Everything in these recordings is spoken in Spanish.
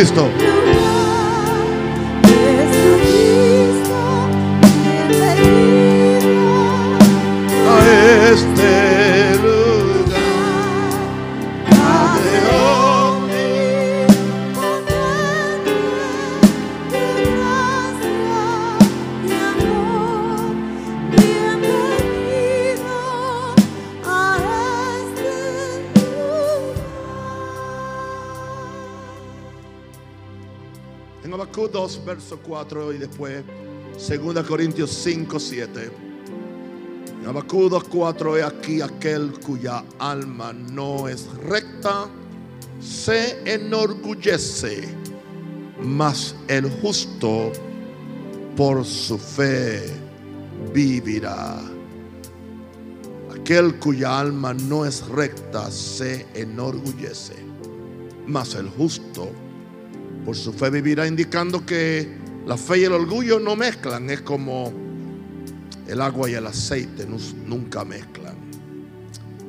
Jesucristo. Verso 4 y después 2 Corintios 5, 7. En Habacuc 2, 4 he aquí aquel cuya alma no es recta, se enorgullece, mas el justo por su fe vivirá. Aquel cuya alma no es recta se enorgullece, mas el justo por su fe vivirá, indicando que la fe y el orgullo no mezclan, es como el agua y el aceite, nu- nunca mezclan.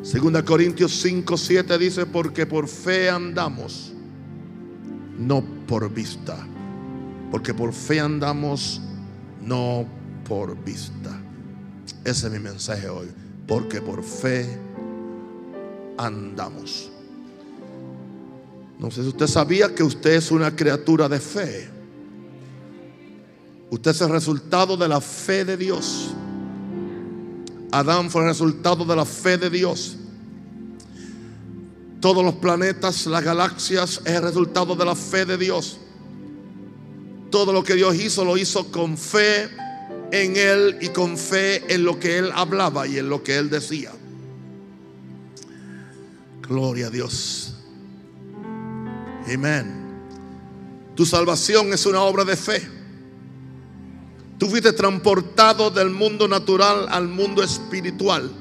Segunda Corintios 5, 7 dice, porque por fe andamos, no por vista. Porque por fe andamos, no por vista. Ese es mi mensaje hoy. Porque por fe andamos. Si usted sabía que usted es una criatura de fe. Usted es el resultado de la fe de Dios. Adán fue el resultado de la fe de Dios. Todos los planetas, las galaxias, es el resultado de la fe de Dios. Todo lo que Dios hizo lo hizo con fe en Él y con fe en lo que Él hablaba y en lo que Él decía. Gloria a Dios. Amén. Tu salvación es una obra de fe. Tú fuiste transportado del mundo natural al mundo espiritual.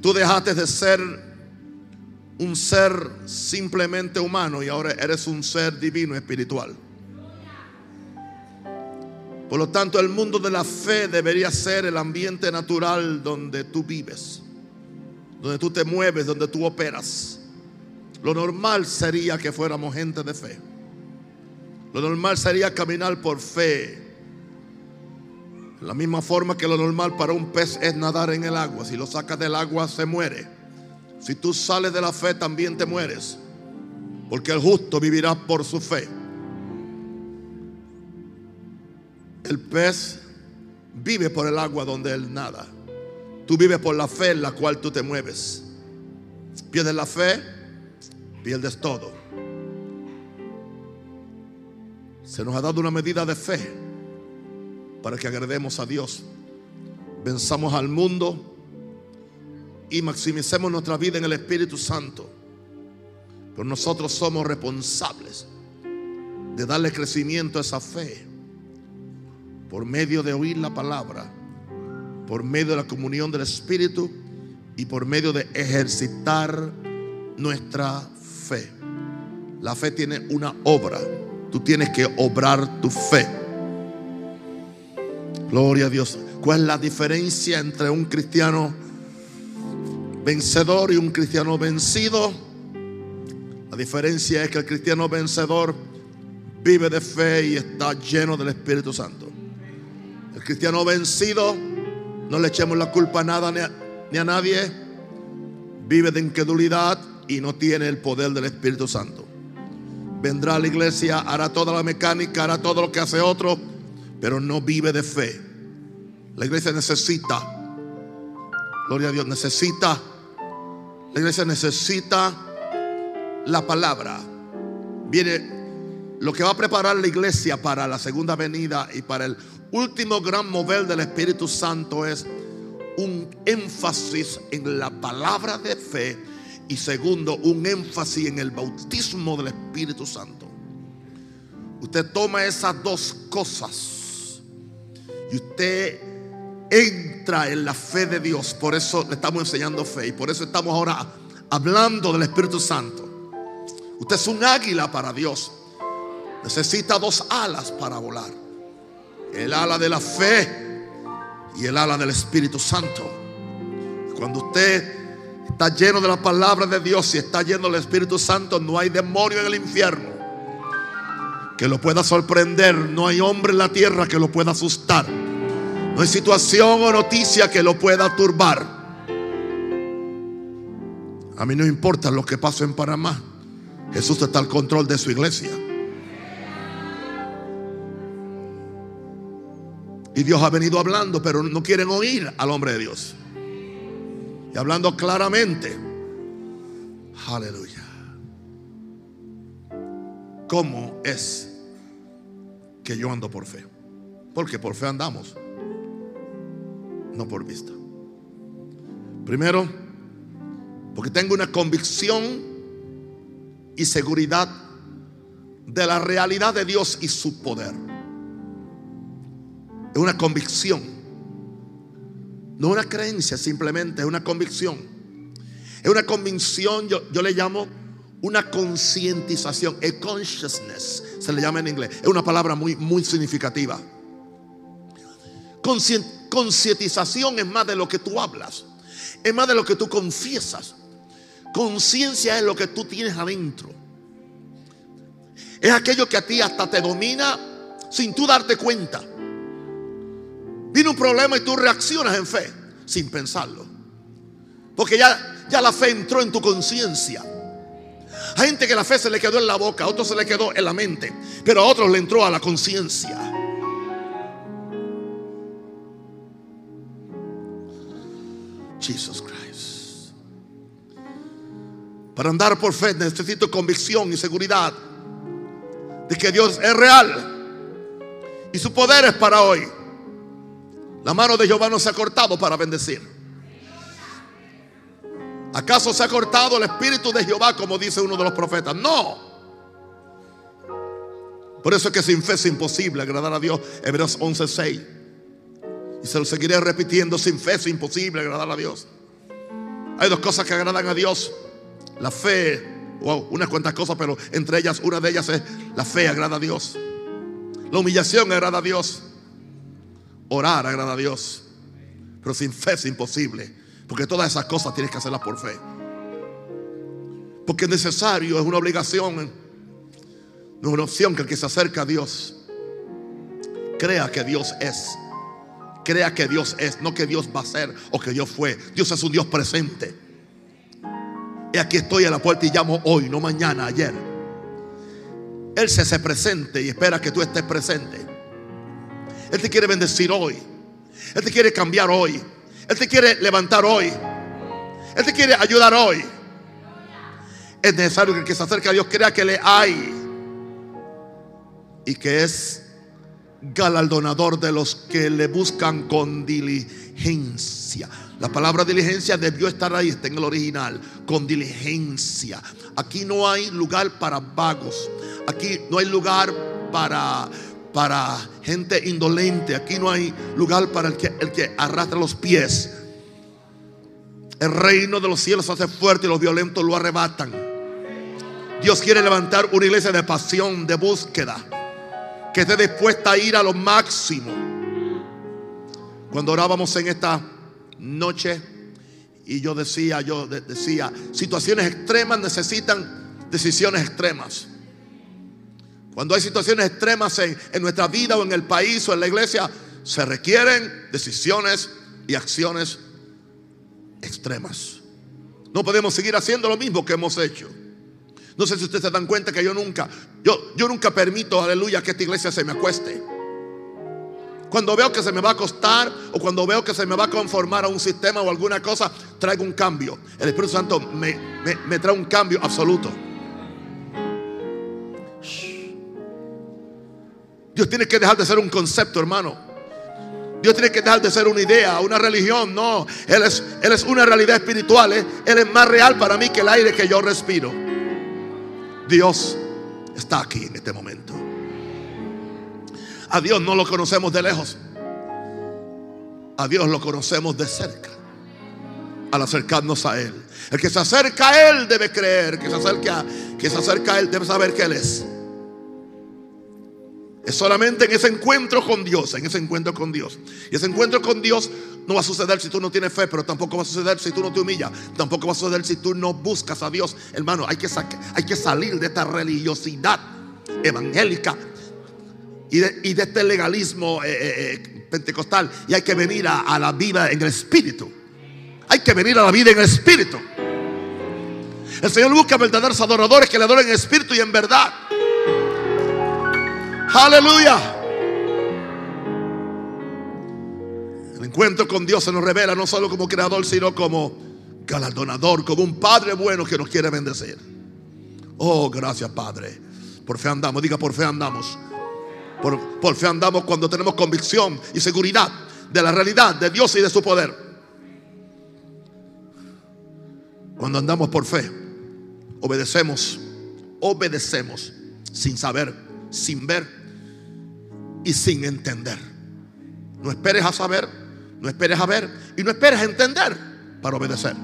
Tú dejaste de ser un ser simplemente humano y ahora eres un ser divino espiritual. Por lo tanto, el mundo de la fe debería ser el ambiente natural donde tú vives, donde tú te mueves, donde tú operas. Lo normal sería que fuéramos gente de fe. Lo normal sería caminar por fe. La misma forma que lo normal para un pez es nadar en el agua. Si lo sacas del agua se muere. Si tú sales de la fe también te mueres. Porque el justo vivirá por su fe. El pez vive por el agua donde él nada. Tú vives por la fe en la cual tú te mueves. Pierdes la fe, pierdes todo. Se nos ha dado una medida de fe para que agrademos a Dios. Venzamos al mundo y maximicemos nuestra vida en el Espíritu Santo. Pero nosotros somos responsables de darle crecimiento a esa fe por medio de oír la palabra, por medio de la comunión del Espíritu y por medio de ejercitar nuestra fe. La fe tiene una obra. Tú tienes que obrar tu fe. Gloria a Dios. ¿Cuál es la diferencia entre un cristiano vencedor y un cristiano vencido? La diferencia es que el cristiano vencedor vive de fe y está lleno del Espíritu Santo. El cristiano vencido, no le echemos la culpa a nada ni a, ni a nadie, vive de incredulidad y no tiene el poder del Espíritu Santo. Vendrá a la iglesia, hará toda la mecánica, hará todo lo que hace otro, pero no vive de fe. La iglesia necesita, gloria a Dios, necesita, la iglesia necesita la palabra. Viene lo que va a preparar la iglesia para la segunda venida y para el último gran mover del Espíritu Santo es un énfasis en la palabra de fe y segundo, un énfasis en el bautismo del Espíritu Santo. Usted toma esas dos cosas y usted entra en la fe de Dios. Por eso le estamos enseñando fe y por eso estamos ahora hablando del Espíritu Santo. Usted es un águila para Dios. Necesita dos alas para volar. El ala de la fe y el ala del Espíritu Santo. Cuando usted está lleno de la palabra de Dios y está lleno del Espíritu Santo, no hay demonio en el infierno que lo pueda sorprender. No hay hombre en la tierra que lo pueda asustar. No hay situación o noticia que lo pueda turbar. A mí no importa lo que pase en Panamá. Jesús está al control de su iglesia. Y Dios ha venido hablando, pero no quieren oír al hombre de Dios. Hablando claramente. Aleluya. ¿Cómo es que yo ando por fe? Porque por fe andamos, no por vista. Primero, porque tengo una convicción y seguridad de la realidad de Dios y su poder. Es una convicción. No una creencia, simplemente es una convicción. Es una convicción, yo, yo le llamo una concientización, a consciousness, se le llama en inglés. Es una palabra muy, muy significativa. Concientización es más de lo que tú hablas, es más de lo que tú confiesas. Conciencia es lo que tú tienes adentro. Es aquello que a ti hasta te domina sin tú darte cuenta. Viene un problema y tú reaccionas en fe sin pensarlo. Porque ya, ya la fe entró en tu conciencia. Hay gente que la fe se le quedó en la boca, a otros se le quedó en la mente, pero a otros le entró a la conciencia. Jesus Christ. Para andar por fe necesito convicción y seguridad de que Dios es real y su poder es para hoy. La mano de Jehová no se ha cortado para bendecir. ¿Acaso se ha cortado el espíritu de Jehová como dice uno de los profetas? No. Por eso es que sin fe es imposible agradar a Dios. Hebreos 11:6. Y se lo seguiré repitiendo, sin fe es imposible agradar a Dios. Hay dos cosas que agradan a Dios. La fe, wow, unas cuantas cosas, pero entre ellas, una de ellas es la fe agrada a Dios. La humillación agrada a Dios. Orar agrada a Dios. Pero sin fe es imposible. Porque todas esas cosas tienes que hacerlas por fe. Porque es necesario, es una obligación. No es una opción que el que se acerca a Dios crea que Dios es. Crea que Dios es, no que Dios va a ser o que Dios fue. Dios es un Dios presente. Y aquí estoy a la puerta y llamo hoy, no mañana, ayer. Él se hace presente y espera que tú estés presente. Él te quiere bendecir hoy. Él te quiere cambiar hoy. Él te quiere levantar hoy. Él te quiere ayudar hoy. Es necesario que el que se acerque a Dios crea que le hay y que es galardonador de los que le buscan con diligencia. La palabra diligencia debió estar ahí, está en el original, con diligencia. Aquí no hay lugar para vagos. Aquí no hay lugar para para gente indolente. Aquí no hay lugar para el que, el arrastra los pies. El reino de los cielos hace fuerte y los violentos lo arrebatan. Dios quiere levantar una iglesia de pasión, de búsqueda, que esté dispuesta a ir a lo máximo. Cuando orábamos en esta noche y yo decía, yo de- decía, situaciones extremas necesitan decisiones extremas. Cuando hay situaciones extremas en, nuestra vida o en el país o en la iglesia, se requieren decisiones y acciones extremas. No podemos seguir haciendo lo mismo que hemos hecho. No sé si ustedes se dan cuenta que yo nunca, yo, yo nunca permito, aleluya, que esta iglesia se me acueste. Cuando veo que se me va a acostar o cuando veo que se me va a conformar a un sistema o alguna cosa, traigo un cambio. El Espíritu Santo me, me- me trae un cambio absoluto. Dios tiene que dejar de ser un concepto, hermano. Dios tiene que dejar de ser una idea, una religión. No, Él es, Él es una realidad espiritual. Él es más real para mí que el aire que yo respiro. Dios está aquí en este momento. A Dios no lo conocemos de lejos. A Dios lo conocemos de cerca. Al acercarnos a Él. El que se acerca a Él debe creer. El que se acerca, que se acerca a Él debe saber que Él es. Es solamente en ese encuentro con Dios, en ese encuentro con Dios. Y ese encuentro con Dios no va a suceder si tú no tienes fe, pero tampoco va a suceder si tú no te humillas, tampoco va a suceder si tú no buscas a Dios. Hermano, hay que, hay que salir de esta religiosidad evangélica y de, y de este legalismo eh, eh, eh, pentecostal y hay que venir a, a la vida en el espíritu. Hay que venir a la vida en el espíritu. El Señor busca verdaderos adoradores que le adoren en espíritu y en verdad. Aleluya. El encuentro con Dios se nos revela no solo como creador, sino como galardonador, como un Padre bueno que nos quiere bendecir. Oh, gracias Padre. Por fe andamos, diga por fe andamos. Por, por fe andamos cuando tenemos convicción y seguridad de la realidad de Dios y de su poder. Cuando andamos por fe, obedecemos, obedecemos sin saber, sin ver y sin entender. No esperes a saber, no esperes a ver y no esperes a entender para obedecer.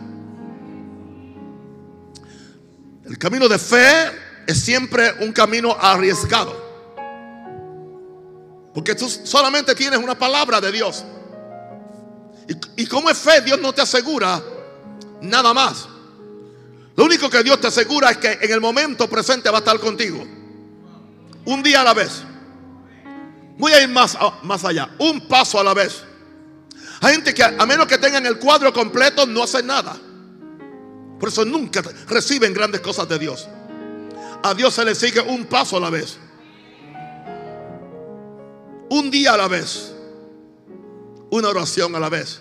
El camino de fe es siempre un camino arriesgado. Porque tú solamente tienes una palabra de Dios. Y, y como es fe, Dios no te asegura nada más. Lo único que Dios te asegura es que en el momento presente va a estar contigo. Un día a la vez. Voy a ir más, más allá. Un paso a la vez. Hay gente que a menos que tengan el cuadro completo no hacen nada. Por eso nunca reciben grandes cosas de Dios. A Dios se le sigue un paso a la vez. Un día a la vez. Una oración a la vez.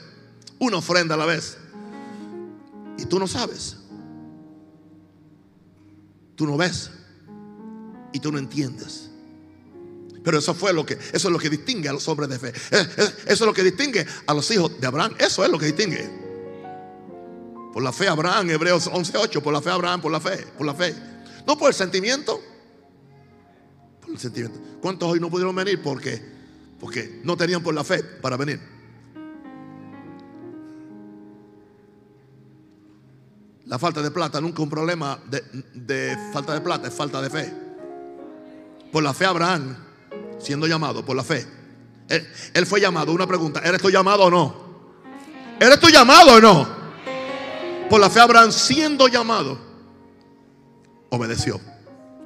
Una ofrenda a la vez. Y tú no sabes. Tú no ves. Y tú no entiendes. Pero eso fue lo que, eso es lo que distingue a los hombres de fe. Eh, eh, Eso es lo que distingue a los hijos de Abraham. Eso es lo que distingue. Por la fe Abraham, Hebreos 11:8, por la fe Abraham, por la fe, por la fe. No por el sentimiento. Por el sentimiento. ¿Cuántos hoy no pudieron venir porque porque no tenían por la fe para venir? La falta de plata nunca un problema de, de falta de plata, es falta de fe. Por la fe Abraham, siendo llamado, por la fe. Él, fue llamado, una pregunta, ¿eres tú llamado o no? ¿Eres tú llamado o no? Por la fe Abraham, siendo llamado, obedeció.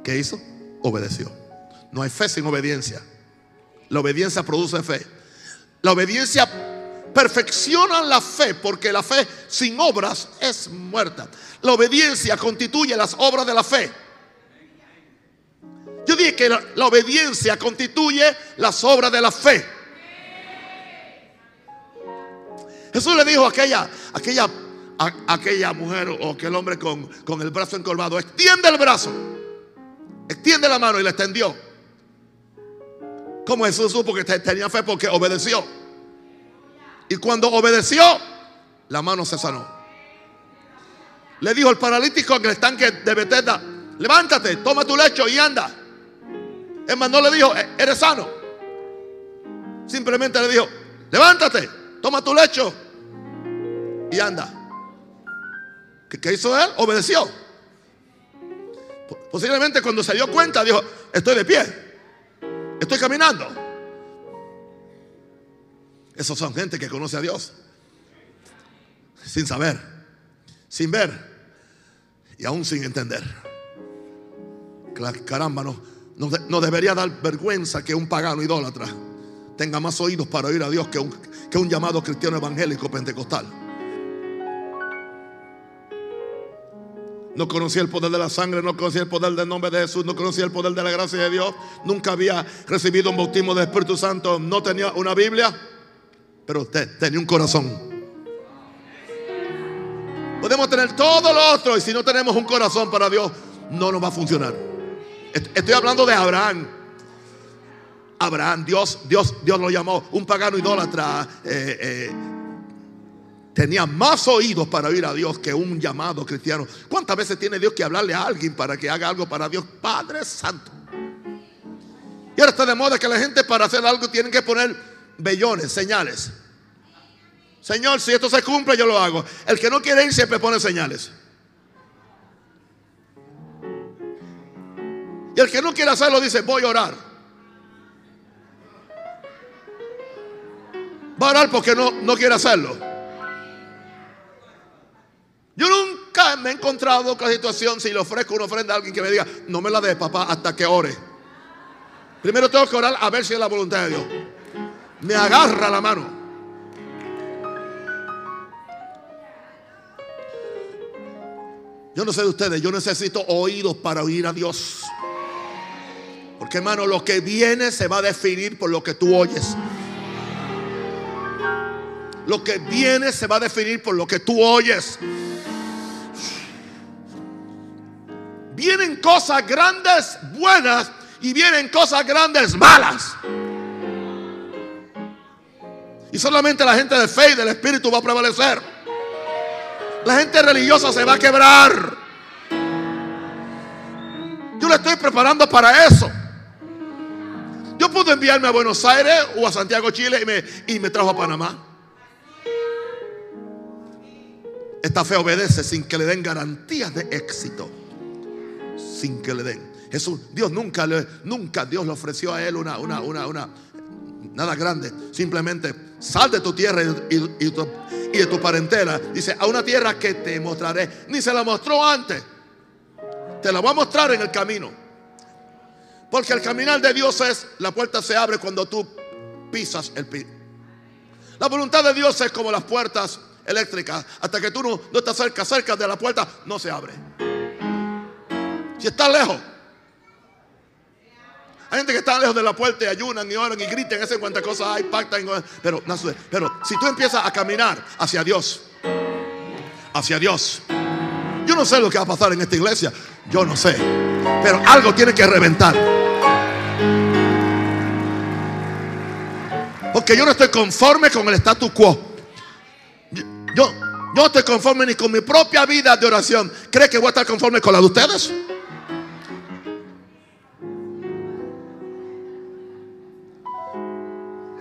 ¿Qué hizo? Obedeció. No hay fe sin obediencia. La obediencia produce fe. La obediencia perfecciona la fe porque la fe sin obras es muerta. La obediencia constituye las obras de la fe. Dije que la, obediencia constituye las obras de la fe. Jesús le dijo a aquella, aquella, aquella mujer o aquel hombre con, con el brazo encorvado, extiende el brazo, extiende la mano y la extendió. ¿Cómo Jesús supo que te- tenía fe? Porque obedeció. Y cuando obedeció, la mano se sanó. Le dijo el paralítico en el estanque de Bethesda, levántate, toma tu lecho y anda. Es más, no le dijo, "E- eres sano. Simplemente le dijo, levántate, toma tu lecho y anda. ¿Qué, qué hizo él? Obedeció. Po- Posiblemente cuando se dio cuenta dijo, estoy de pie, estoy caminando. Esos son gente que conoce a Dios sin saber, sin ver y aún sin entender. Caramba, no, no, de- no debería dar vergüenza que un pagano idólatra tenga más oídos para oír a Dios que un, que un llamado cristiano evangélico pentecostal. No conocía el poder de la sangre, no conocía el poder del nombre de Jesús, no conocía el poder de la gracia de Dios, nunca había recibido un bautismo del Espíritu Santo, no tenía una Biblia, pero usted tenía un corazón. Podemos tener todo lo otro y si no tenemos un corazón para Dios, no nos va a funcionar. Est- Estoy hablando de Abraham. Abraham, Dios, Dios, Dios lo llamó un pagano idólatra. eh, eh, tenía más oídos para oír a Dios que un llamado cristiano. ¿Cuántas veces tiene Dios que hablarle a alguien para que haga algo para Dios? Padre Santo. Y ahora está de moda que la gente para hacer algo tienen que poner vellones, señales. Señor, si esto se cumple, yo lo hago. El que no quiere ir siempre pone señales. Y el que no quiere hacerlo dice, voy a orar. Va a orar porque no, no quiere hacerlo. Yo nunca me he encontrado con la situación si le ofrezco una ofrenda a alguien que me diga, no me la dé papá hasta que ore. Primero tengo que orar a ver si es la voluntad de Dios. Me agarra la mano. Yo no sé de ustedes, yo necesito oídos para oír a Dios. Porque hermano, lo que viene se va a definir por lo que tú oyes. Lo que viene se va a definir por lo que tú oyes. Vienen cosas grandes, buenas, y vienen cosas grandes, malas. Y solamente la gente de fe y del Espíritu va a prevalecer. La gente religiosa se va a quebrar. Yo le estoy preparando para eso. Yo pude enviarme a Buenos Aires o a Santiago, Chile y me, y me trajo a Panamá. Esta fe obedece sin que le den garantías de éxito. Sin que le den. Jesús, Dios nunca le, nunca Dios le ofreció a él una, una, una, una, nada grande. Simplemente sal de tu tierra y, y- tu- y de tu parentela. Dice, a una tierra que te mostraré. Ni se la mostró antes. Te la voy a mostrar en el camino. Porque el caminar de Dios es, la puerta se abre cuando tú pisas el piso. La voluntad de Dios es como las puertas eléctricas. Hasta que tú no, no estás cerca, cerca de la puerta, no se abre. Si estás lejos. Hay gente que está lejos de la puerta y ayunan y oran y gritan, hacen cuantas cosas hay, pactan. Pero, pero si tú empiezas a caminar hacia Dios, hacia Dios, yo no sé lo que va a pasar en esta iglesia, yo no sé, pero algo tiene que reventar. Porque yo no estoy conforme con el status quo. Yo, yo no estoy conforme ni con mi propia vida de oración. ¿Cree que voy a estar conforme con la de ustedes?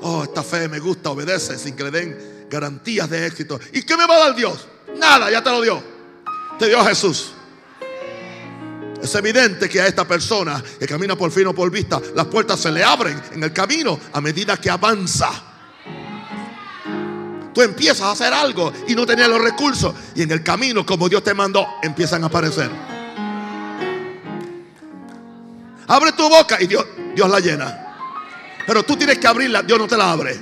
Oh, esta fe me gusta, obedece sin que le den garantías de éxito. ¿Y qué me va a dar Dios? Nada, ya te lo dio. Te dio Jesús. Es evidente que a esta persona que camina por fin o por vista, las puertas se le abren en el camino a medida que avanza. Tú empiezas a hacer algo y no tenías los recursos. Y en el camino, como Dios te mandó, empiezan a aparecer. Abre tu boca y Dios, Dios la llena. Pero tú tienes que abrirla, Dios no te la abre.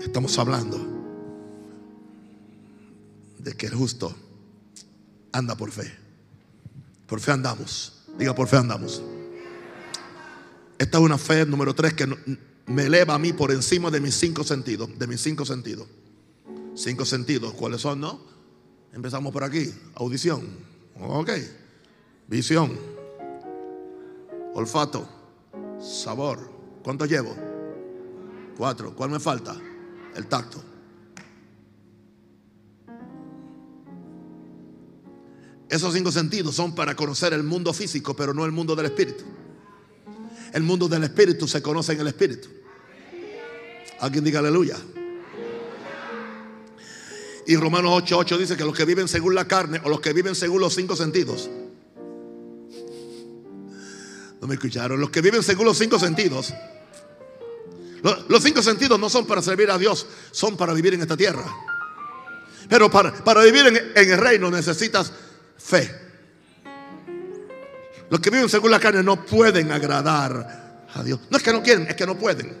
Estamos hablando de que el justo anda por fe. Por fe andamos. Diga, por fe andamos. Esta es una fe número tres que me eleva a mí por encima de mis cinco sentidos. De mis cinco sentidos. Cinco sentidos. ¿Cuáles son, no? Empezamos por aquí. Audición. Ok. visión, olfato, sabor. ¿Cuánto llevo? Cuatro. ¿Cuál me falta? El tacto. Esos cinco sentidos son para conocer el mundo físico, pero no el mundo del espíritu. El mundo del espíritu se conoce en el espíritu. Alguien diga aleluya. Y Romanos 8:8 dice que los que viven según la carne o los que viven según los cinco sentidos. No me escucharon. Los que viven según los cinco sentidos. Los, cinco sentidos no son para servir a Dios, son para vivir en esta tierra. Pero para, para vivir en el reino necesitas fe. Los que viven según la carne no pueden agradar a Dios. No es que no quieren, es que no pueden.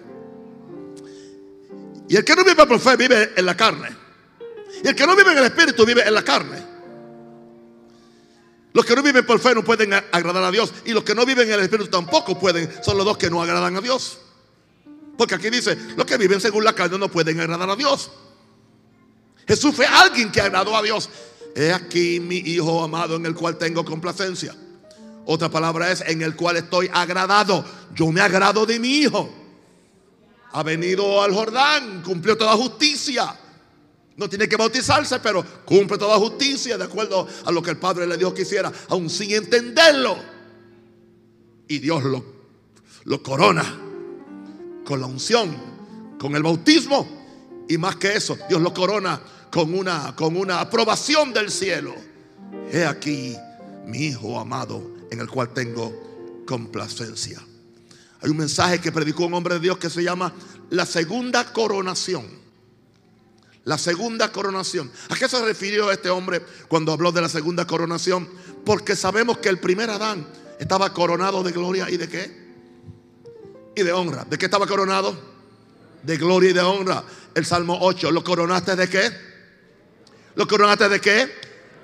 Y el que no vive por fe vive en la carne. Y el que no vive en el espíritu vive en la carne. Los que no viven por fe no pueden agradar a Dios. Y los que no viven en el espíritu tampoco pueden. Son los dos que no agradan a Dios. Porque aquí dice, los que viven según la carne no pueden agradar a Dios. Jesús fue alguien que agradó a Dios. He aquí mi hijo amado en el cual tengo complacencia. Otra palabra es en el cual estoy agradado. Yo me agrado de mi hijo. Ha venido al Jordán, cumplió toda justicia. No tiene que bautizarse, pero cumple toda justicia de acuerdo a lo que el Padre le dijo que hiciera, aún sin entenderlo. Y Dios lo, lo corona con la unción, con el bautismo. Y más que eso, Dios lo corona con una, con una aprobación del cielo. He aquí mi Hijo amado en el cual tengo complacencia. Hay un mensaje que predicó un hombre de Dios que se llama la segunda coronación. La segunda coronación. ¿A qué se refirió este hombre cuando habló de la segunda coronación? Porque sabemos que el primer Adán estaba coronado de gloria y de qué? Y de honra. ¿De qué estaba coronado? De gloria y de honra. El Salmo 8. ¿Lo coronaste de qué? ¿Lo coronaste de qué?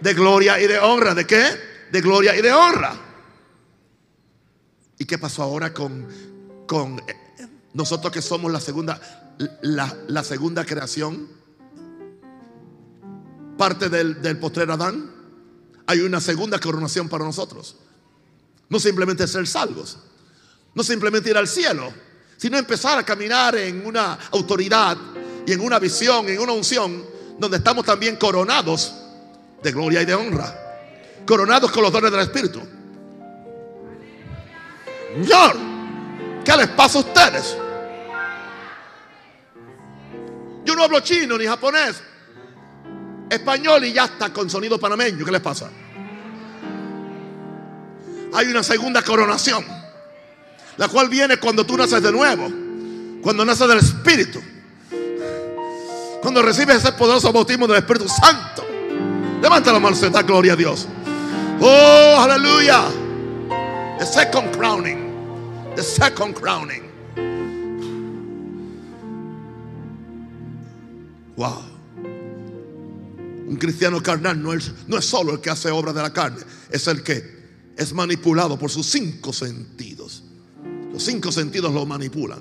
De gloria y de honra. ¿De qué? De gloria y de honra. ¿Y qué pasó ahora con, con eh, nosotros que somos la segunda, la, la segunda creación? Parte del, del postrer Adán. Hay una segunda coronación para nosotros. No simplemente ser salvos. No simplemente ir al cielo. Sino empezar a caminar en una autoridad y en una visión, en una unción, donde estamos también coronados de gloria y de honra. Coronados con los dones del Espíritu. Señor, ¿qué les pasa a ustedes? Yo no hablo chino ni japonés, español y ya está con sonido panameño. ¿Qué les pasa? Hay una segunda coronación, la cual viene cuando tú naces de nuevo, cuando naces del Espíritu, cuando recibes ese poderoso bautismo del Espíritu Santo. Levanta la mano da gloria a Dios. Oh, aleluya. The second crowning. The second crowning. Wow. Un cristiano carnal no es, no es solo el que hace obra de la carne, es el que es manipulado por sus cinco sentidos. Los cinco sentidos lo manipulan.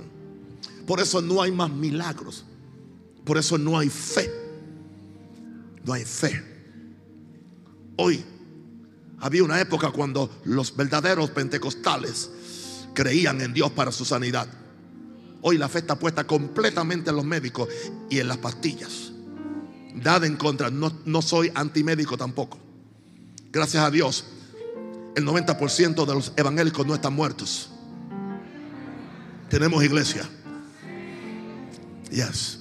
Por eso no hay más milagros. Por eso no hay fe. No hay fe. Hoy había una época cuando los verdaderos pentecostales creían en Dios para su sanidad. Hoy la fe está puesta completamente en los médicos y en las pastillas. Nada en contra. No, no soy antimédico tampoco. Gracias a Dios, el 90% de los evangélicos no están muertos. Tenemos iglesia. Yes.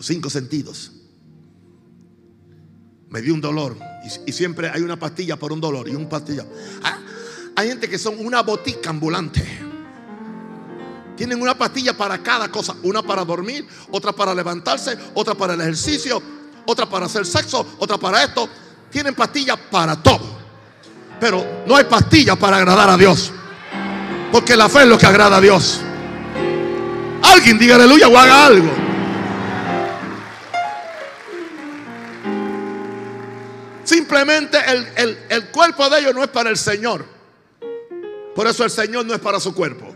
Cinco sentidos. Me dio un dolor. Y, y siempre hay una pastilla por un dolor y un pastilla. Ah, hay gente que son una botica ambulante. Tienen una pastilla para cada cosa. Una para dormir, otra para levantarse, otra para el ejercicio, otra para hacer sexo, otra para esto. Tienen pastillas para todo. Pero no hay pastillas para agradar a Dios. Porque la fe es lo que agrada a Dios. Alguien diga aleluya o haga algo. Simplemente el, el- el cuerpo de ellos no es para el Señor. Por eso el Señor no es para su cuerpo.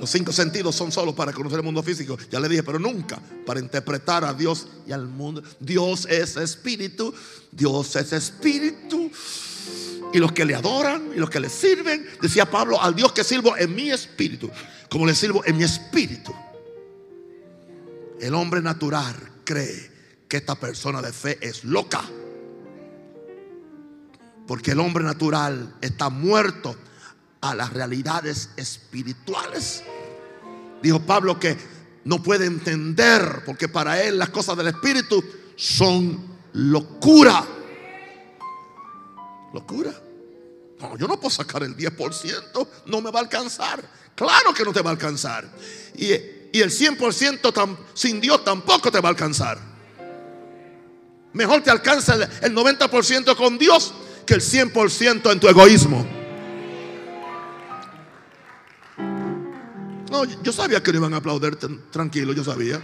Los cinco sentidos son solo para conocer el mundo físico. Ya le dije, pero nunca para interpretar a Dios y al mundo. Dios es espíritu. Dios es espíritu. Y los que le adoran y los que le sirven, decía Pablo, al Dios que sirvo en mi espíritu, como le sirvo en mi espíritu. El hombre natural cree que esta persona de fe es loca. Porque el hombre natural está muerto a las realidades espirituales. Dijo Pablo que no puede entender porque para él las cosas del espíritu son locura. Locura. No, yo no puedo sacar el 10%, no me va a alcanzar. Claro que no te va a alcanzar. Y, y el 100% tam- sin Dios tampoco te va a alcanzar. Mejor te alcanza el, el 90% con Dios que el 100% en tu egoísmo. No, yo sabía que no iban a aplaudir tranquilo, yo sabía.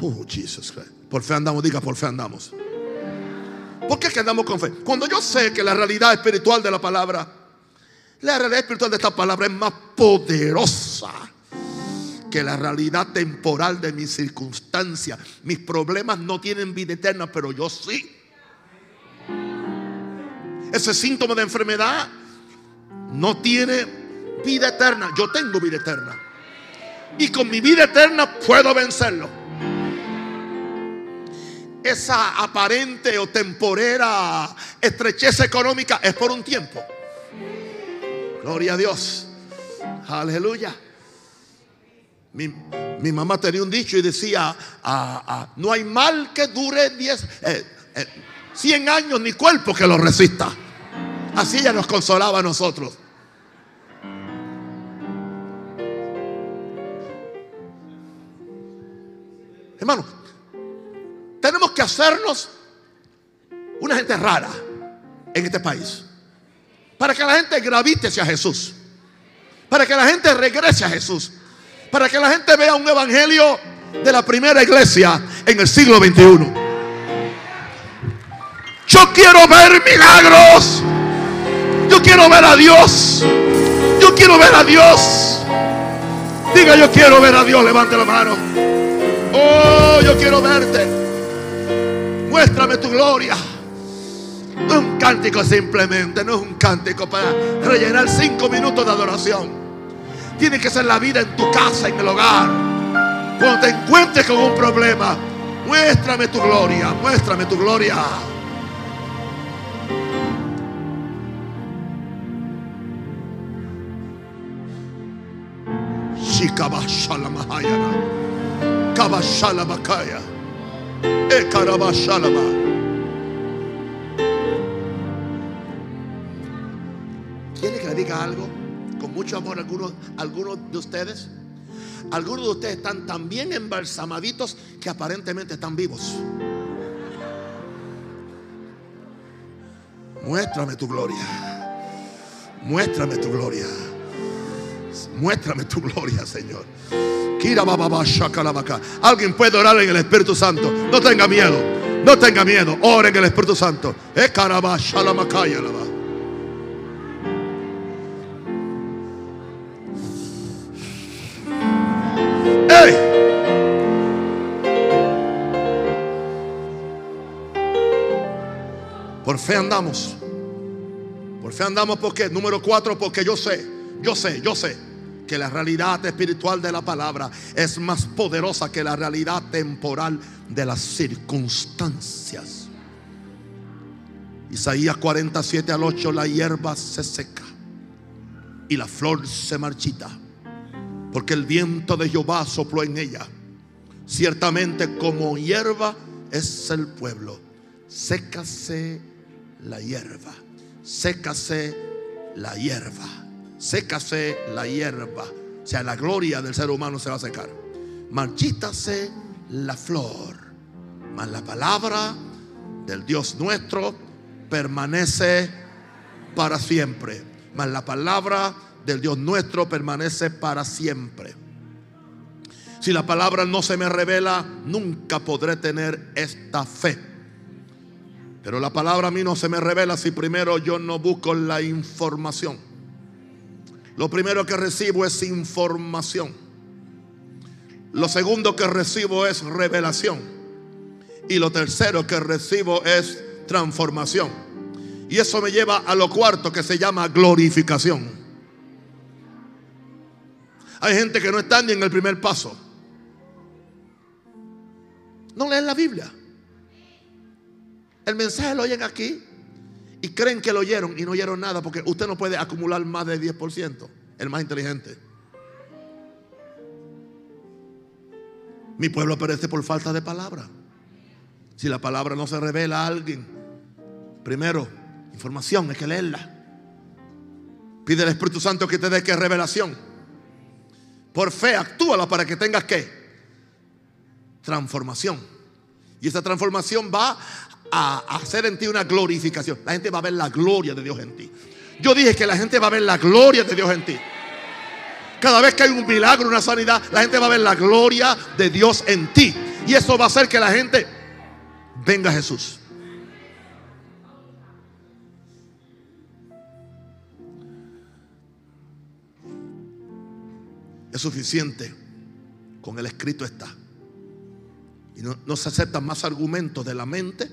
Oh, Jesus Christ. Por fe andamos, diga, por fe andamos. ¿Por qué andamos con fe? Cuando yo sé que la realidad espiritual de la palabra, la realidad espiritual de esta palabra es más poderosa que la realidad temporal de mis circunstancias. Mis problemas no tienen vida eterna, pero yo sí. Ese síntoma de enfermedad no tiene vida eterna. Yo tengo vida eterna. Y con mi vida eterna puedo vencerlo. Esa aparente o temporera estrechez económica es por un tiempo. Gloria a Dios. Aleluya. Mi, mi mamá tenía un dicho y decía, no hay mal que dure 10, eh, eh, 100 años ni cuerpo que lo resista. Así ella nos consolaba a nosotros. Hermano, tenemos que hacernos una gente rara en este país. Para que la gente gravite hacia Jesús. Para que la gente regrese a Jesús. Para que la gente vea un evangelio de la primera iglesia en el siglo XXI. Yo quiero ver milagros. Yo quiero ver a Dios. Yo quiero ver a Dios. Diga yo quiero ver a Dios. Levante la mano. Oh, yo quiero verte. Muéstrame tu gloria. Un cántico simplemente, no es un cántico para rellenar cinco minutos de adoración. Tiene que ser la vida en tu casa, en el hogar. Cuando te encuentres con un problema, muéstrame tu gloria, muéstrame tu gloria. Shikabashalamahayana. Kabashalabakaya. Ekarabashalama. Diga algo? Con mucho amor algunos, algunos de ustedes. Algunos de ustedes están tan bien embalsamaditos que aparentemente están vivos. Muéstrame tu gloria. Muéstrame tu gloria. Muéstrame tu gloria, Señor. Alguien puede orar en el Espíritu Santo. No tenga miedo. No tenga miedo. Ora en el Espíritu Santo. Por fe andamos. Por fe andamos porque, número cuatro, porque yo sé, yo sé, yo sé que la realidad espiritual de la palabra es más poderosa que la realidad temporal de las circunstancias. Isaías 47 al 8, la hierba se seca y la flor se marchita, porque el viento de Jehová sopló en ella. Ciertamente como hierba es el pueblo, sécase la hierba, sécase la hierba, sécase la hierba. O sea, la gloria del ser humano se va a secar. Marchítase la flor, mas la palabra del Dios nuestro permanece para siempre. Mas la palabra del Dios nuestro permanece para siempre. Si la palabra no se me revela, nunca podré tener esta fe. Pero la palabra a mí no se me revela si primero yo no busco la información. Lo primero que recibo es información. Lo segundo que recibo es revelación. Y lo tercero que recibo es transformación. Y eso me lleva a lo cuarto que se llama glorificación. Hay gente que no está ni en el primer paso. No leen la Biblia. El mensaje lo oyen aquí y creen que lo oyeron y no oyeron nada porque usted no puede acumular más del 10%, el más inteligente. Mi pueblo perece por falta de palabra. Si la palabra no se revela a alguien, primero, información, hay que leerla. Pide al Espíritu Santo que te dé que revelación. Por fe, actúala para que tengas que transformación. Y esa transformación va a hacer en ti una glorificación. La gente va a ver la gloria de Dios en ti. Yo dije que la gente va a ver la gloria de Dios en ti. Cada vez que hay un milagro, una sanidad, la gente va a ver la gloria de Dios en ti. Y eso va a hacer que la gente venga a Jesús. Es suficiente. Con el escrito está. Y no, no se aceptan más argumentos de la mente,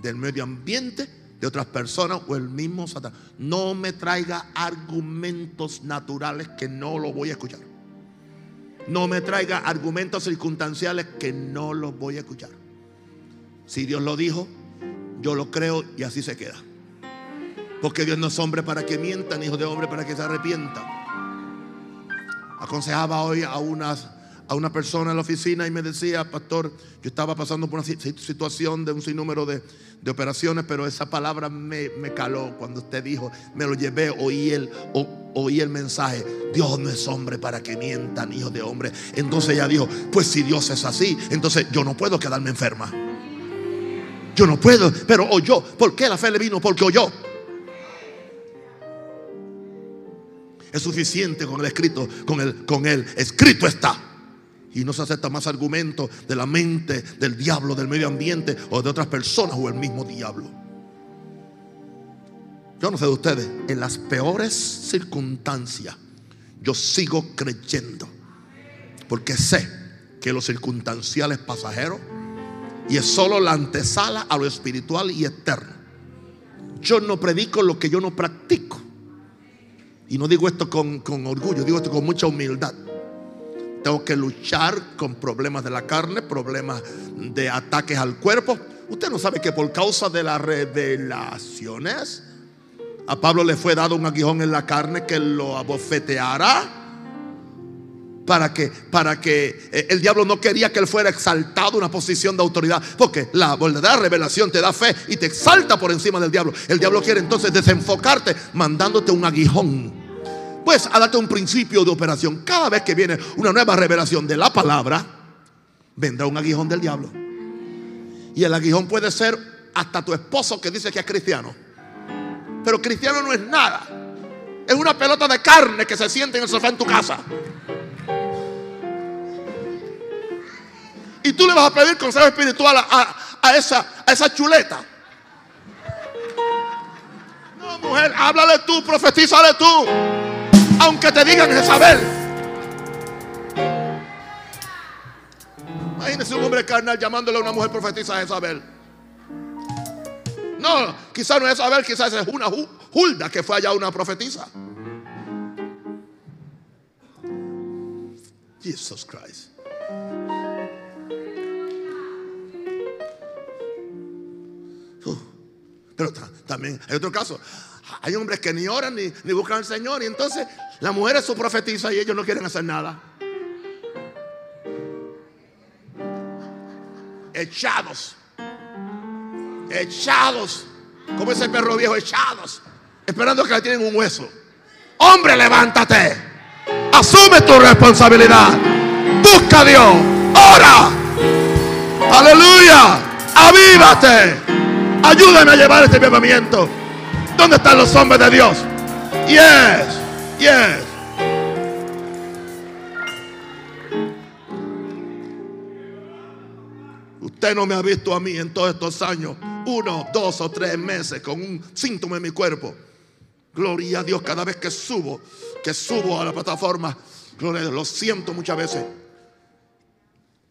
del medio ambiente, de otras personas o el mismo Satanás. No me traiga argumentos naturales que no lo voy a escuchar. No me traiga argumentos circunstanciales que no los voy a escuchar. Si Dios lo dijo, yo lo creo y así se queda. Porque Dios no es hombre para que mienta, ni hijo de hombre para que se arrepienta. Aconsejaba hoy a unas a una persona en la oficina y me decía, pastor, yo estaba pasando por una situación de un sinnúmero de, de operaciones, pero esa palabra me, caló cuando usted dijo, me lo llevé, oí el, oí el mensaje, Dios no es hombre para que mientan, hijo de hombre. Entonces ella dijo, pues si Dios es así, entonces yo no puedo quedarme enferma. Yo no puedo, pero oyó. ¿Por qué la fe le vino? Porque oyó. Es suficiente con el escrito, con el, con el escrito está. Y no se acepta más argumentos de la mente, del diablo, del medio ambiente o de otras personas o el mismo diablo. Yo no sé de ustedes, en las peores circunstancias yo sigo creyendo. Porque sé que lo circunstancial es pasajero y es solo la antesala a lo espiritual y eterno. Yo no predico lo que yo no practico. Y no digo esto con, con orgullo, digo esto con mucha humildad. Tengo que luchar con problemas de la carne, problemas de ataques al cuerpo. Usted no sabe que por causa de las revelaciones, a Pablo le fue dado un aguijón en la carne que lo abofeteara. Para que, para que eh, el diablo no quería que él fuera exaltado a una posición de autoridad. Porque la verdadera revelación te da fe y te exalta por encima del diablo. El diablo quiere entonces desenfocarte mandándote un aguijón pues a darte un principio de operación. Cada vez que viene una nueva revelación de la palabra, vendrá un aguijón del diablo. Y el aguijón puede ser hasta tu esposo que dice que es cristiano. Pero cristiano no es nada. Es una pelota de carne que se siente en el sofá en tu casa. Y tú le vas a pedir consejo espiritual a, esa, a esa chuleta. No, mujer, háblale tú, profetízale tú aunque te digan Jezabel. Imagínese un hombre carnal llamándole a una mujer profetisa a Jezabel. No, quizás no es Jezabel, quizás es una Hulda que fue allá una profetisa. Jesus Christ. Pero también hay otro caso. Hay hombres que ni oran ni, buscan al Señor. Y entonces la mujer es su profetisa y ellos no quieren hacer nada. Echados. Echados. Como ese perro viejo, echados. Esperando que le tienen un hueso. Hombre, levántate. Asume tu responsabilidad. Busca a Dios. Ora. Aleluya. Avívate. Ayúdame a llevar este avivamiento. ¿Dónde están los hombres de Dios? Yes, yes. Usted no me ha visto a mí en todos estos años, uno, dos o tres meses con un síntoma en mi cuerpo. Gloria a Dios cada vez que subo, que subo a la plataforma. Gloria a Dios, lo siento muchas veces.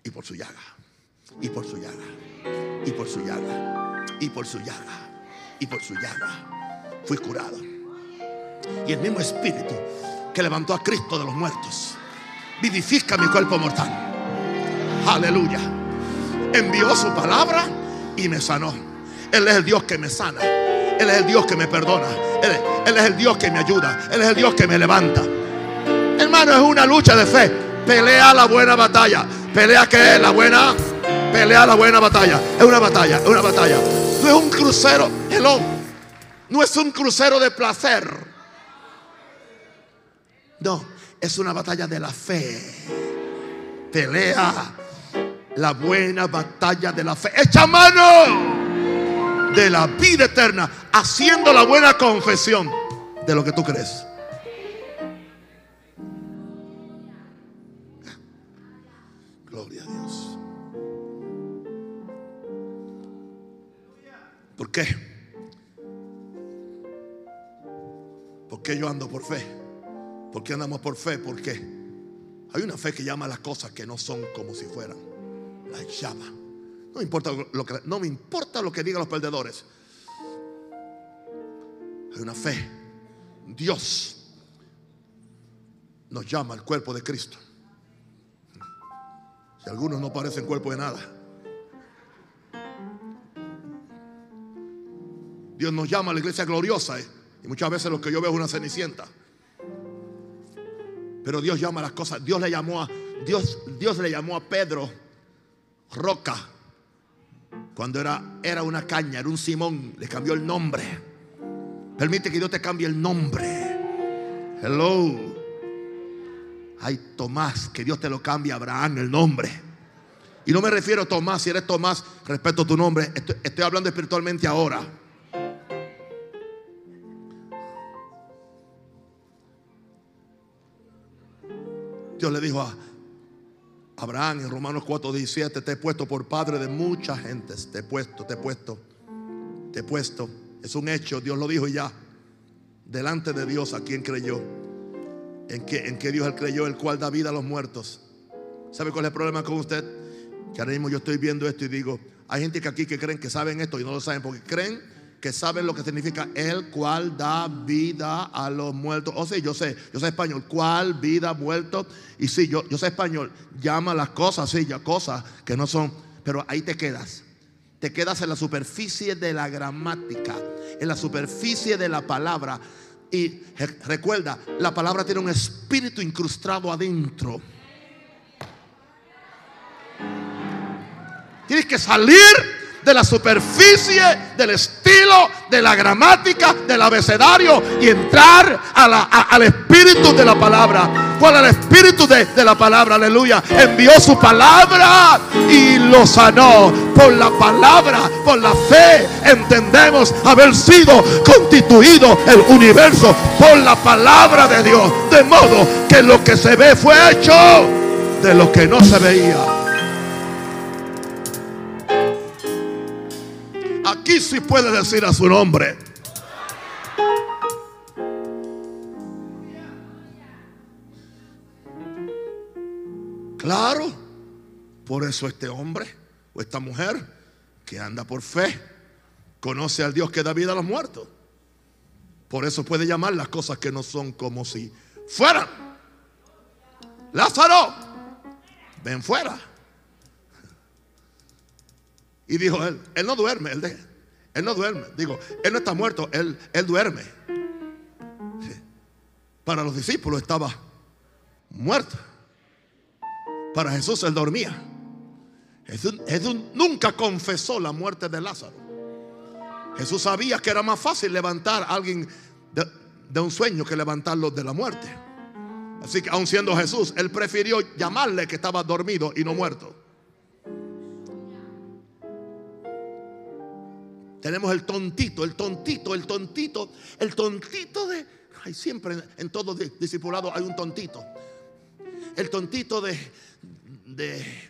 Y por su llaga, y por su llaga, y por su llaga, y por su llaga, y por su llaga. Fui curado. Y el mismo espíritu que levantó a Cristo de los muertos vivifica mi cuerpo mortal. Aleluya. Envió su palabra y me sanó. Él es el Dios que me sana. Él es el Dios que me perdona. Él, es el Dios que me ayuda. Él es el Dios que me levanta. Hermano, es una lucha de fe. Pelea la buena batalla. Pelea que es la buena. Pelea la buena batalla. Es una batalla, es una batalla. No es un crucero. Hello. No es un crucero de placer. No, es una batalla de la fe. Pelea la buena batalla de la fe. Echa mano de la vida eterna, haciendo la buena confesión de lo que tú crees. Gloria a Dios. ¿Por qué? Qué yo ando por fe? ¿Por qué andamos por fe? Porque hay una fe que llama a las cosas que no son como si fueran. Las llama. No importa lo que, no me importa lo que digan los perdedores. Hay una fe. Dios nos llama al cuerpo de Cristo. Si algunos no parecen cuerpo de nada. Dios nos llama a la iglesia gloriosa. ¿eh? Y muchas veces lo que yo veo es una cenicienta. Pero Dios llama a las cosas. Dios le llamó a Dios, Dios le llamó a Pedro roca. Cuando era, era una caña, era un Simón, le cambió el nombre. Permite que Dios te cambie el nombre. Hello. Ay, Tomás, que Dios te lo cambie Abraham el nombre. Y no me refiero a Tomás, si eres Tomás, respeto tu nombre. Estoy hablando espiritualmente ahora. Dios le dijo a Abraham en Romanos 4:17, te he puesto por padre de muchas gentes, te he puesto, te he puesto, te he puesto. Es un hecho, Dios lo dijo y ya. Delante de Dios, ¿a quién creyó? ¿En qué, en Dios él creyó, el cual da vida a los muertos? ¿Sabe cuál es el problema con usted? Que ahora mismo yo estoy viendo esto y digo, hay gente que aquí que creen que saben esto y no lo saben porque creen que saben lo que significa el cual da vida a los muertos. O sea, yo sé, yo sé español, cuál vida muerto. Y sí, yo, yo sé español, llama las cosas, sí, ya cosas que no son, pero ahí te quedas. Te quedas en la superficie de la gramática, en la superficie de la palabra. Y recuerda, la palabra tiene un espíritu incrustado adentro. Tienes que salir de la superficie, del estilo, de la gramática, del abecedario y entrar al espíritu de la palabra. ¿Cuál es el espíritu de, de, la palabra? Aleluya. Envió su palabra y lo sanó. Por la palabra, por la fe, entendemos haber sido constituido el universo por la palabra de Dios. De modo que lo que se ve fue hecho de lo que no se veía. Aquí sí puede decir a su nombre. Claro, por eso este hombre o esta mujer que anda por fe conoce al Dios que da vida a los muertos. Por eso puede llamar las cosas que no son como si fueran. Lázaro, ven fuera. Y dijo él, él no duerme, él, de, él no duerme. Digo, él no está muerto, él, él duerme. Para los discípulos estaba muerto. Para Jesús él dormía. Jesús, Jesús nunca confesó la muerte de Lázaro. Jesús sabía que era más fácil levantar a alguien de, de un sueño que levantarlo de la muerte. Así que aun siendo Jesús, él prefirió llamarle que estaba dormido y no muerto. Tenemos el tontito, el tontito, el tontito, el tontito de... Hay siempre en todo discipulado hay un tontito. El tontito de, de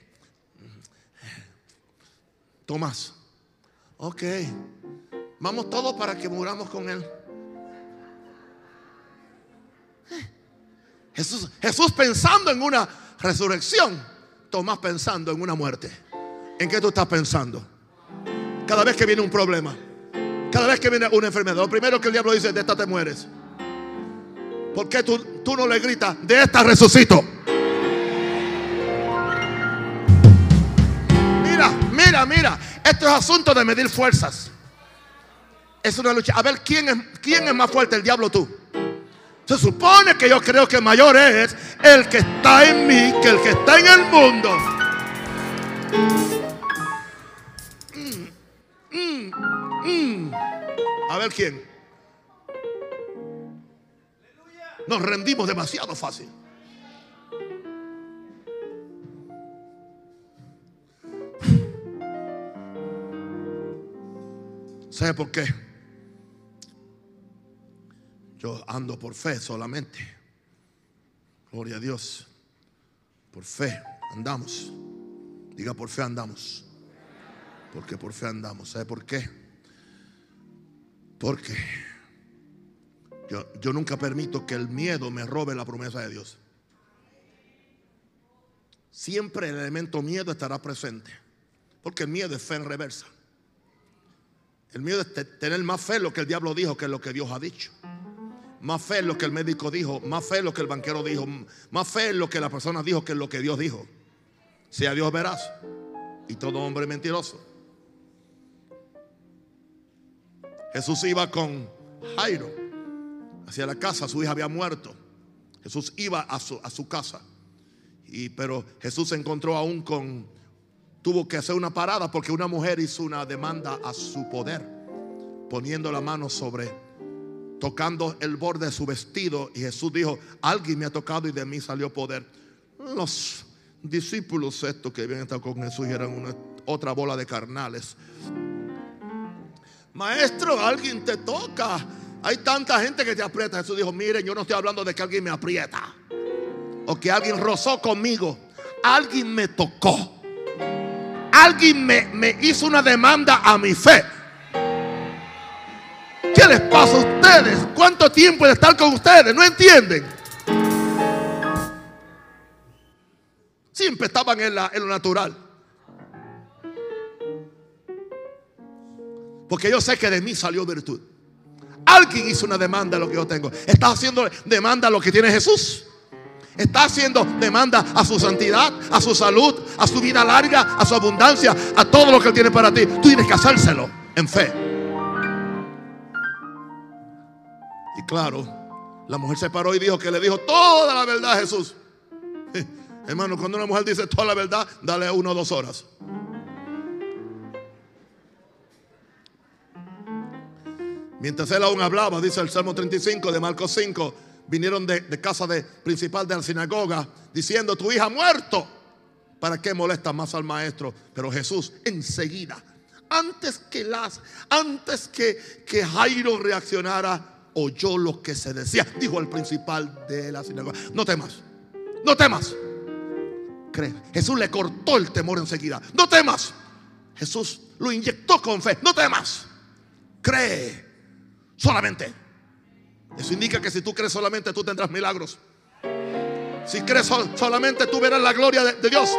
Tomás. Ok. Vamos todos para que muramos con él. Jesús, Jesús pensando en una resurrección, Tomás pensando en una muerte. ¿En qué tú estás pensando? Cada vez que viene un problema, cada vez que viene una enfermedad, lo primero que el diablo dice, de esta te mueres. ¿Por qué tú, tú no le gritas, de esta resucito? Mira, mira, mira, esto es asunto de medir fuerzas. Es una lucha. A ver quién es, quién es más fuerte, el diablo tú. Se supone que yo creo que mayor es el que está en mí que el que está en el mundo. Mm. A ver quién. Nos rendimos demasiado fácil. ¿Sabe por qué? Yo ando por fe solamente. Gloria a Dios. Por fe andamos. Diga por fe andamos. Porque por fe andamos. ¿Sabe por qué? Porque yo, yo nunca permito que el miedo me robe la promesa de Dios. Siempre el elemento miedo estará presente. Porque el miedo es fe en reversa. El miedo es te- tener más fe en lo que el diablo dijo que en lo que Dios ha dicho. Más fe en lo que el médico dijo, más fe en lo que el banquero dijo, más fe en lo que la persona dijo que en lo que Dios dijo. Sea Dios veraz y todo hombre mentiroso. Jesús iba con Jairo hacia la casa, su hija había muerto. Jesús iba a su, a su casa. Y, pero Jesús se encontró aún con, tuvo que hacer una parada porque una mujer hizo una demanda a su poder, poniendo la mano sobre, tocando el borde de su vestido. Y Jesús dijo, alguien me ha tocado y de mí salió poder. Los discípulos estos que habían estado con Jesús eran una, otra bola de carnales. Maestro, alguien te toca. Hay tanta gente que te aprieta. Jesús dijo, miren, yo no estoy hablando de que alguien me aprieta. O que alguien rozó conmigo. Alguien me tocó. Alguien me, me hizo una demanda a mi fe. ¿Qué les pasa a ustedes? ¿Cuánto tiempo de estar con ustedes? ¿No entienden? Siempre estaban en, la- en lo natural. Porque yo sé que de mí salió virtud. Alguien hizo una demanda de lo que yo tengo. Estás haciendo demanda a lo que tiene Jesús. Está haciendo demanda a su santidad, a su salud, a su vida larga, a su abundancia, a todo lo que Él tiene para ti. Tú tienes que hacérselo en fe. Y claro, la mujer se paró y dijo que le dijo toda la verdad a Jesús. Hermano, cuando una mujer dice toda la verdad, dale una o dos horas. Mientras él aún hablaba, dice el Salmo 35 de Marcos 5, vinieron de, casa de, principal de la sinagoga diciendo, tu hija ha muerto. ¿Para qué molesta más al maestro? Pero Jesús enseguida, antes que las, antes que, que Jairo reaccionara, oyó lo que se decía. Dijo el principal de la sinagoga, no temas, no temas. Cree. Jesús le cortó el temor enseguida. No temas. Jesús lo inyectó con fe. No temas. Cree solamente. Eso indica que si tú crees solamente, tú tendrás milagros. Si crees sol- solamente, tú verás la gloria de, de Dios.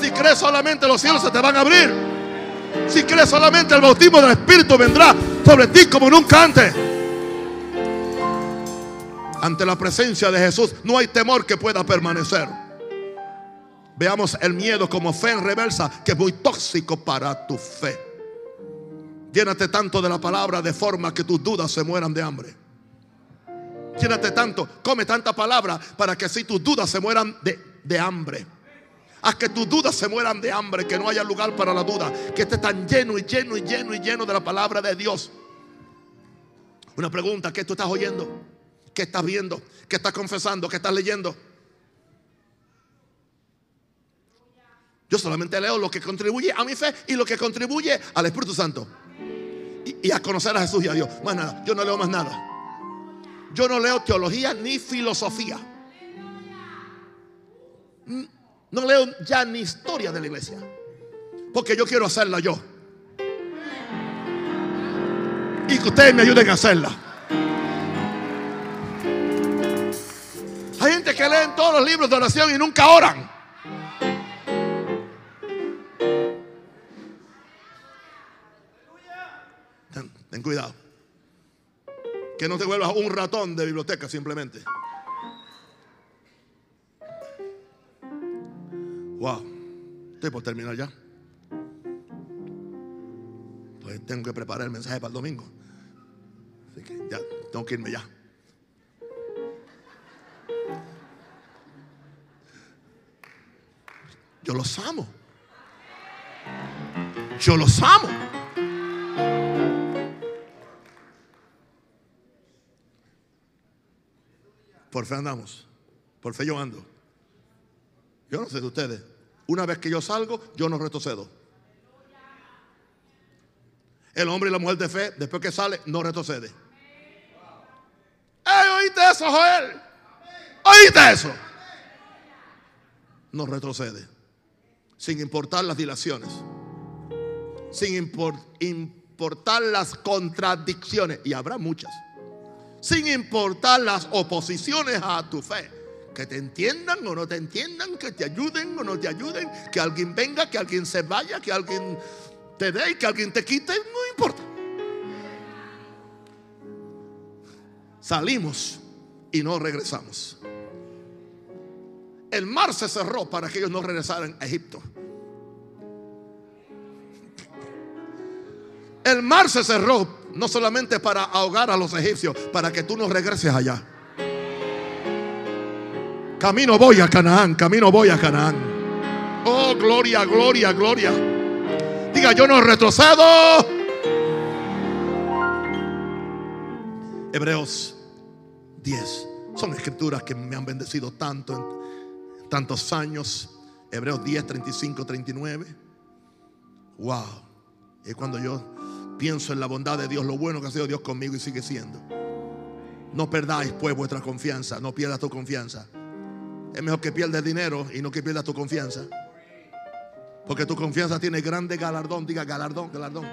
Si crees solamente, los cielos se te van a abrir. Si crees solamente, el bautismo del Espíritu vendrá sobre ti como nunca antes. Ante la presencia de Jesús, no hay temor que pueda permanecer. Veamos el miedo como fe en reversa, que es muy tóxico para tu fe. Llénate tanto de la palabra de forma que tus dudas se mueran de hambre. Llénate tanto, come tanta palabra para que así tus dudas se mueran de, de hambre. Haz que tus dudas se mueran de hambre, que no haya lugar para la duda, que esté tan lleno y lleno y lleno y lleno de la palabra de Dios. Una pregunta, ¿qué tú estás oyendo? ¿Qué estás viendo? ¿Qué estás confesando? ¿Qué estás leyendo? Yo solamente leo lo que contribuye a mi fe y lo que contribuye al Espíritu Santo. Y, a conocer a Jesús y a Dios. Más nada, yo no leo más nada. Yo no leo teología ni filosofía. Mm, No leo ya ni historia de la iglesia. Porque yo quiero hacerla yo. Y que ustedes me ayuden a hacerla. Gente que leen todos los libros de oración y nunca oran. Cuidado. Que no te vuelvas un ratón de biblioteca simplemente. Wow. Estoy por terminar ya. Pues tengo que preparar el mensaje para el domingo. Así que ya, tengo que irme ya. Yo los amo. Yo los amo. Por fe andamos. Por fe yo ando. Yo no sé de ustedes. Una vez que yo salgo, yo no retrocedo. El hombre y la mujer de fe, después que sale, no retrocede. ¡Ey, oíste eso, Joel! ¿Oíste eso? No retrocede. Sin importar las dilaciones. Sin impor- importar las contradicciones. Y habrá muchas. Sin importar las oposiciones a tu fe. Que te entiendan o no te entiendan, que te ayuden o no te ayuden, que alguien venga, que alguien se vaya, que alguien te dé y que alguien te quite, no importa. Salimos y no regresamos. El mar se cerró para que ellos no regresaran a Egipto. El mar se cerró no solamente para ahogar a los egipcios, para que tú no regreses allá. Camino voy a Canaán, camino voy a Canaán. Oh, gloria, gloria, gloria. Diga, yo no retrocedo. Hebreos 10. Son escrituras que me han bendecido tanto en tantos años. Hebreos 10, 35, 39. Wow. Y cuando yo pienso en la bondad de Dios, lo bueno que ha sido Dios conmigo y sigue siendo. No perdáis pues vuestra confianza, no pierdas tu confianza. Es mejor que pierdas dinero y no que pierdas tu confianza. Porque tu confianza tiene grande galardón. Diga galardón, galardón.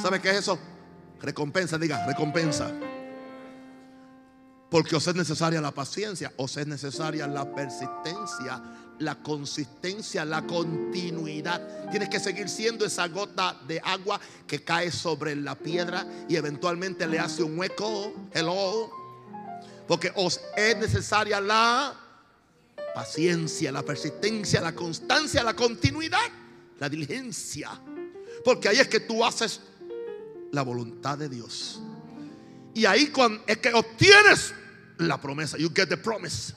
¿Sabe qué es eso? Recompensa, diga recompensa. Porque os es necesaria la paciencia, os es necesaria la persistencia, la consistencia, la continuidad. Tienes que seguir siendo esa gota de agua que cae sobre la piedra y eventualmente le hace un hueco. Hello. Porque os es necesaria la paciencia, la persistencia, la constancia, la continuidad, la diligencia. Porque ahí es que tú haces la voluntad de Dios. Y ahí es que obtienes la promesa. You get the promise.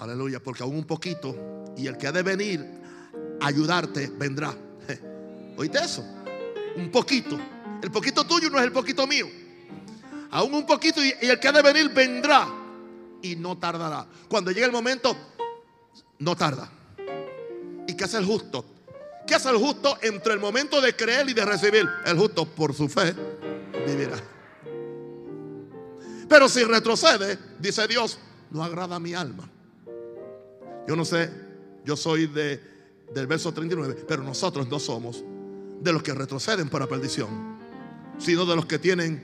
Aleluya, porque aún un poquito y el que ha de venir a ayudarte vendrá. ¿Oíste eso? Un poquito. El poquito tuyo no es el poquito mío. Aún un poquito y, el que ha de venir vendrá y no tardará. Cuando llegue el momento, no tarda. ¿Y qué hace el justo? ¿Qué hace el justo entre el momento de creer y de recibir? El justo por su fe vivirá. Pero si retrocede, dice Dios, no agrada mi alma. Yo no sé, yo soy de, del verso 39, pero nosotros no somos de los que retroceden para perdición, sino de los que tienen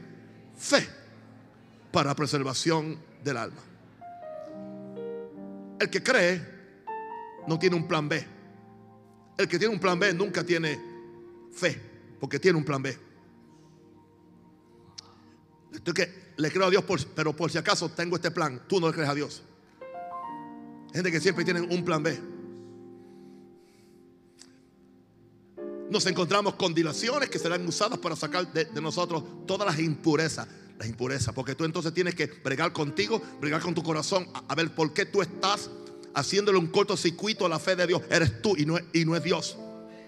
fe para preservación del alma. El que cree no tiene un plan B. El que tiene un plan B nunca tiene fe, porque tiene un plan B. Que le creo a Dios, pero por si acaso tengo este plan, tú no le crees a Dios. Gente que siempre tienen un plan B. Nos encontramos con dilaciones que serán usadas para sacar de, nosotros todas las impurezas. Las impurezas, porque tú entonces tienes que bregar contigo, bregar con tu corazón, a, ver por qué tú estás haciéndole un cortocircuito a la fe de Dios. Eres tú y no y no es Dios.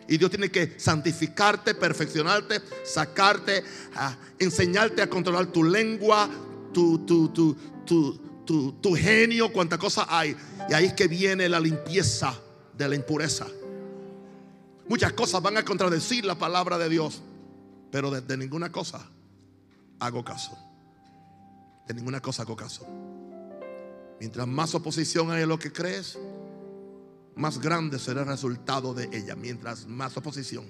Y Dios tiene que santificarte, perfeccionarte, sacarte, enseñarte a controlar tu lengua, tu, tu, tu, tu, tu, genio, cuánta cosa hay. Y ahí es que viene la limpieza de la impureza. Muchas cosas van a contradecir la palabra de Dios, pero de, de ninguna cosa hago caso. De ninguna cosa hago caso. Mientras más oposición hay a lo que crees, más grande será el resultado de ella. Mientras más oposición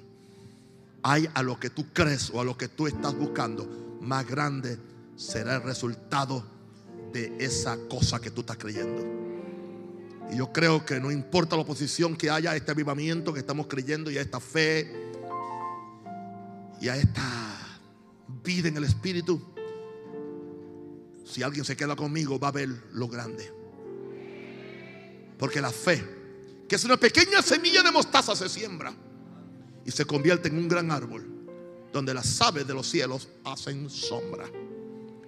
hay a lo que tú crees o a lo que tú estás buscando, más grande será el resultado de esa cosa que tú estás creyendo. Y yo creo que no importa la oposición que haya a este avivamiento que estamos creyendo y a esta fe y a esta vida en el Espíritu, si alguien se queda conmigo va a ver lo grande. Porque la fe, que es una pequeña semilla de mostaza, se siembra y se convierte en un gran árbol donde las aves de los cielos hacen sombra.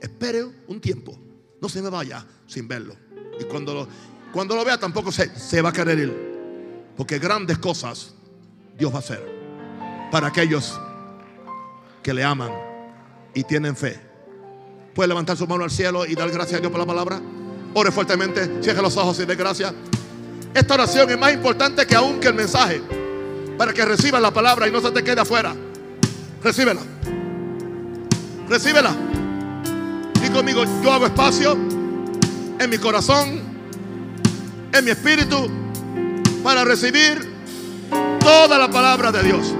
Espere un tiempo, no se me vaya sin verlo. Y cuando lo, cuando lo vea tampoco se, se va a querer ir. Porque grandes cosas Dios va a hacer para aquellos que le aman y tienen fe. Puede levantar su mano al cielo y dar gracias a Dios por la palabra. Ore fuertemente, cierre los ojos y dé gracias. Esta oración es más importante que aún que el mensaje. Para que reciban la palabra y no se te quede afuera. Recíbela. Recíbela. Conmigo, yo hago espacio en mi corazón, en mi espíritu, para recibir toda la palabra de Dios.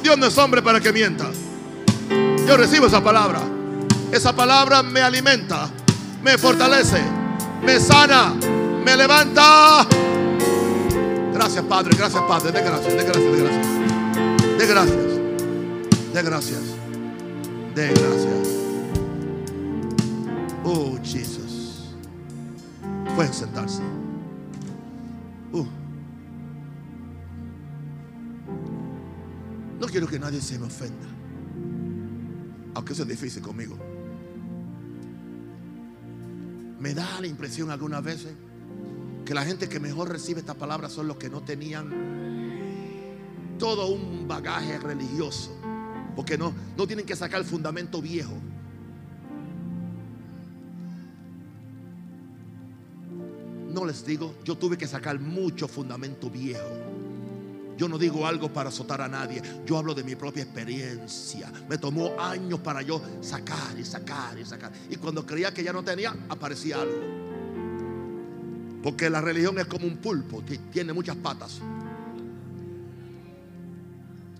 Dios no es hombre para que mienta. Yo recibo esa palabra. Esa palabra me alimenta, me fortalece, me sana, me levanta. Gracias, Padre. Gracias, Padre. De gracias, de gracias, de gracias. De gracias. De gracias. De gracias. Nadie se me ofenda. Aunque eso es difícil conmigo. Me da la impresión algunas veces que la gente que mejor recibe esta palabra son los que no tenían todo un bagaje religioso. Porque no, no tienen que sacar el fundamento viejo. No les digo, yo tuve que sacar mucho fundamento viejo. Yo no digo algo para azotar a nadie. Yo hablo de mi propia experiencia. Me tomó años para yo sacar y sacar y sacar. Y cuando creía que ya no tenía, aparecía algo. Porque la religión es como un pulpo, que tiene muchas patas.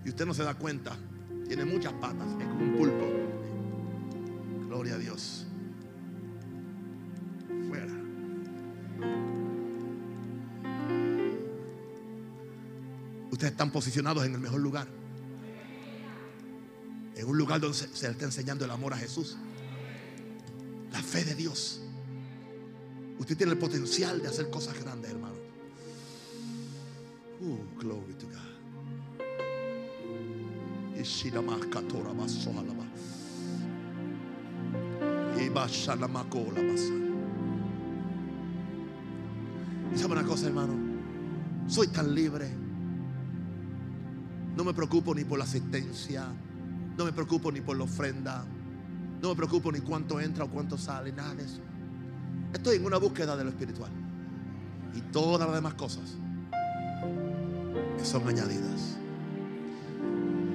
Y usted no se da cuenta. Tiene muchas patas, es como un pulpo. Gloria a Dios. Ustedes están posicionados en el mejor lugar. En un lugar donde se, le está enseñando el amor a Jesús. La fe de Dios. Usted tiene el potencial de hacer cosas grandes, hermano. Uh, glory to God. Sabe una cosa, hermano. Soy tan libre. No me preocupo ni por la asistencia. No me preocupo ni por la ofrenda. No me preocupo ni cuánto entra o cuánto sale. Nada de eso. Estoy en una búsqueda de lo espiritual. Y todas las demás cosas que son añadidas.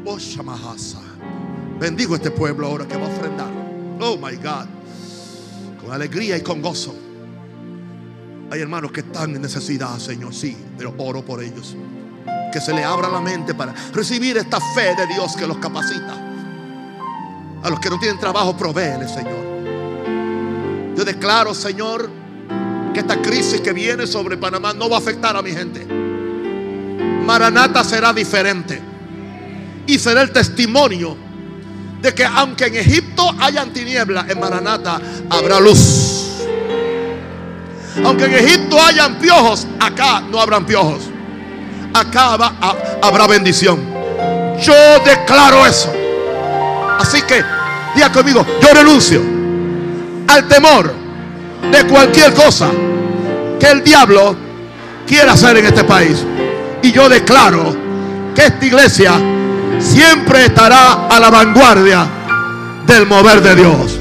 Oh, Shamahasa. Bendigo este pueblo ahora que va a ofrendar. Oh my God. Con alegría y con gozo. Hay hermanos que están en necesidad, Señor. Sí, pero oro por ellos. Que se le abra la mente para recibir esta fe de Dios que los capacita. A los que no tienen trabajo, provéele, Señor. Yo declaro, Señor, que esta crisis que viene sobre Panamá no va a afectar a mi gente. Maranata será diferente. Y será el testimonio de que aunque en Egipto hayan tinieblas, en Maranata habrá luz. Aunque en Egipto hayan piojos, acá no habrán piojos. Acá va- a- habrá bendición. Yo declaro eso. Así que, diga conmigo, yo renuncio al temor de cualquier cosa que el diablo quiera hacer en este país. Y yo declaro que esta iglesia siempre estará a la vanguardia del mover de Dios.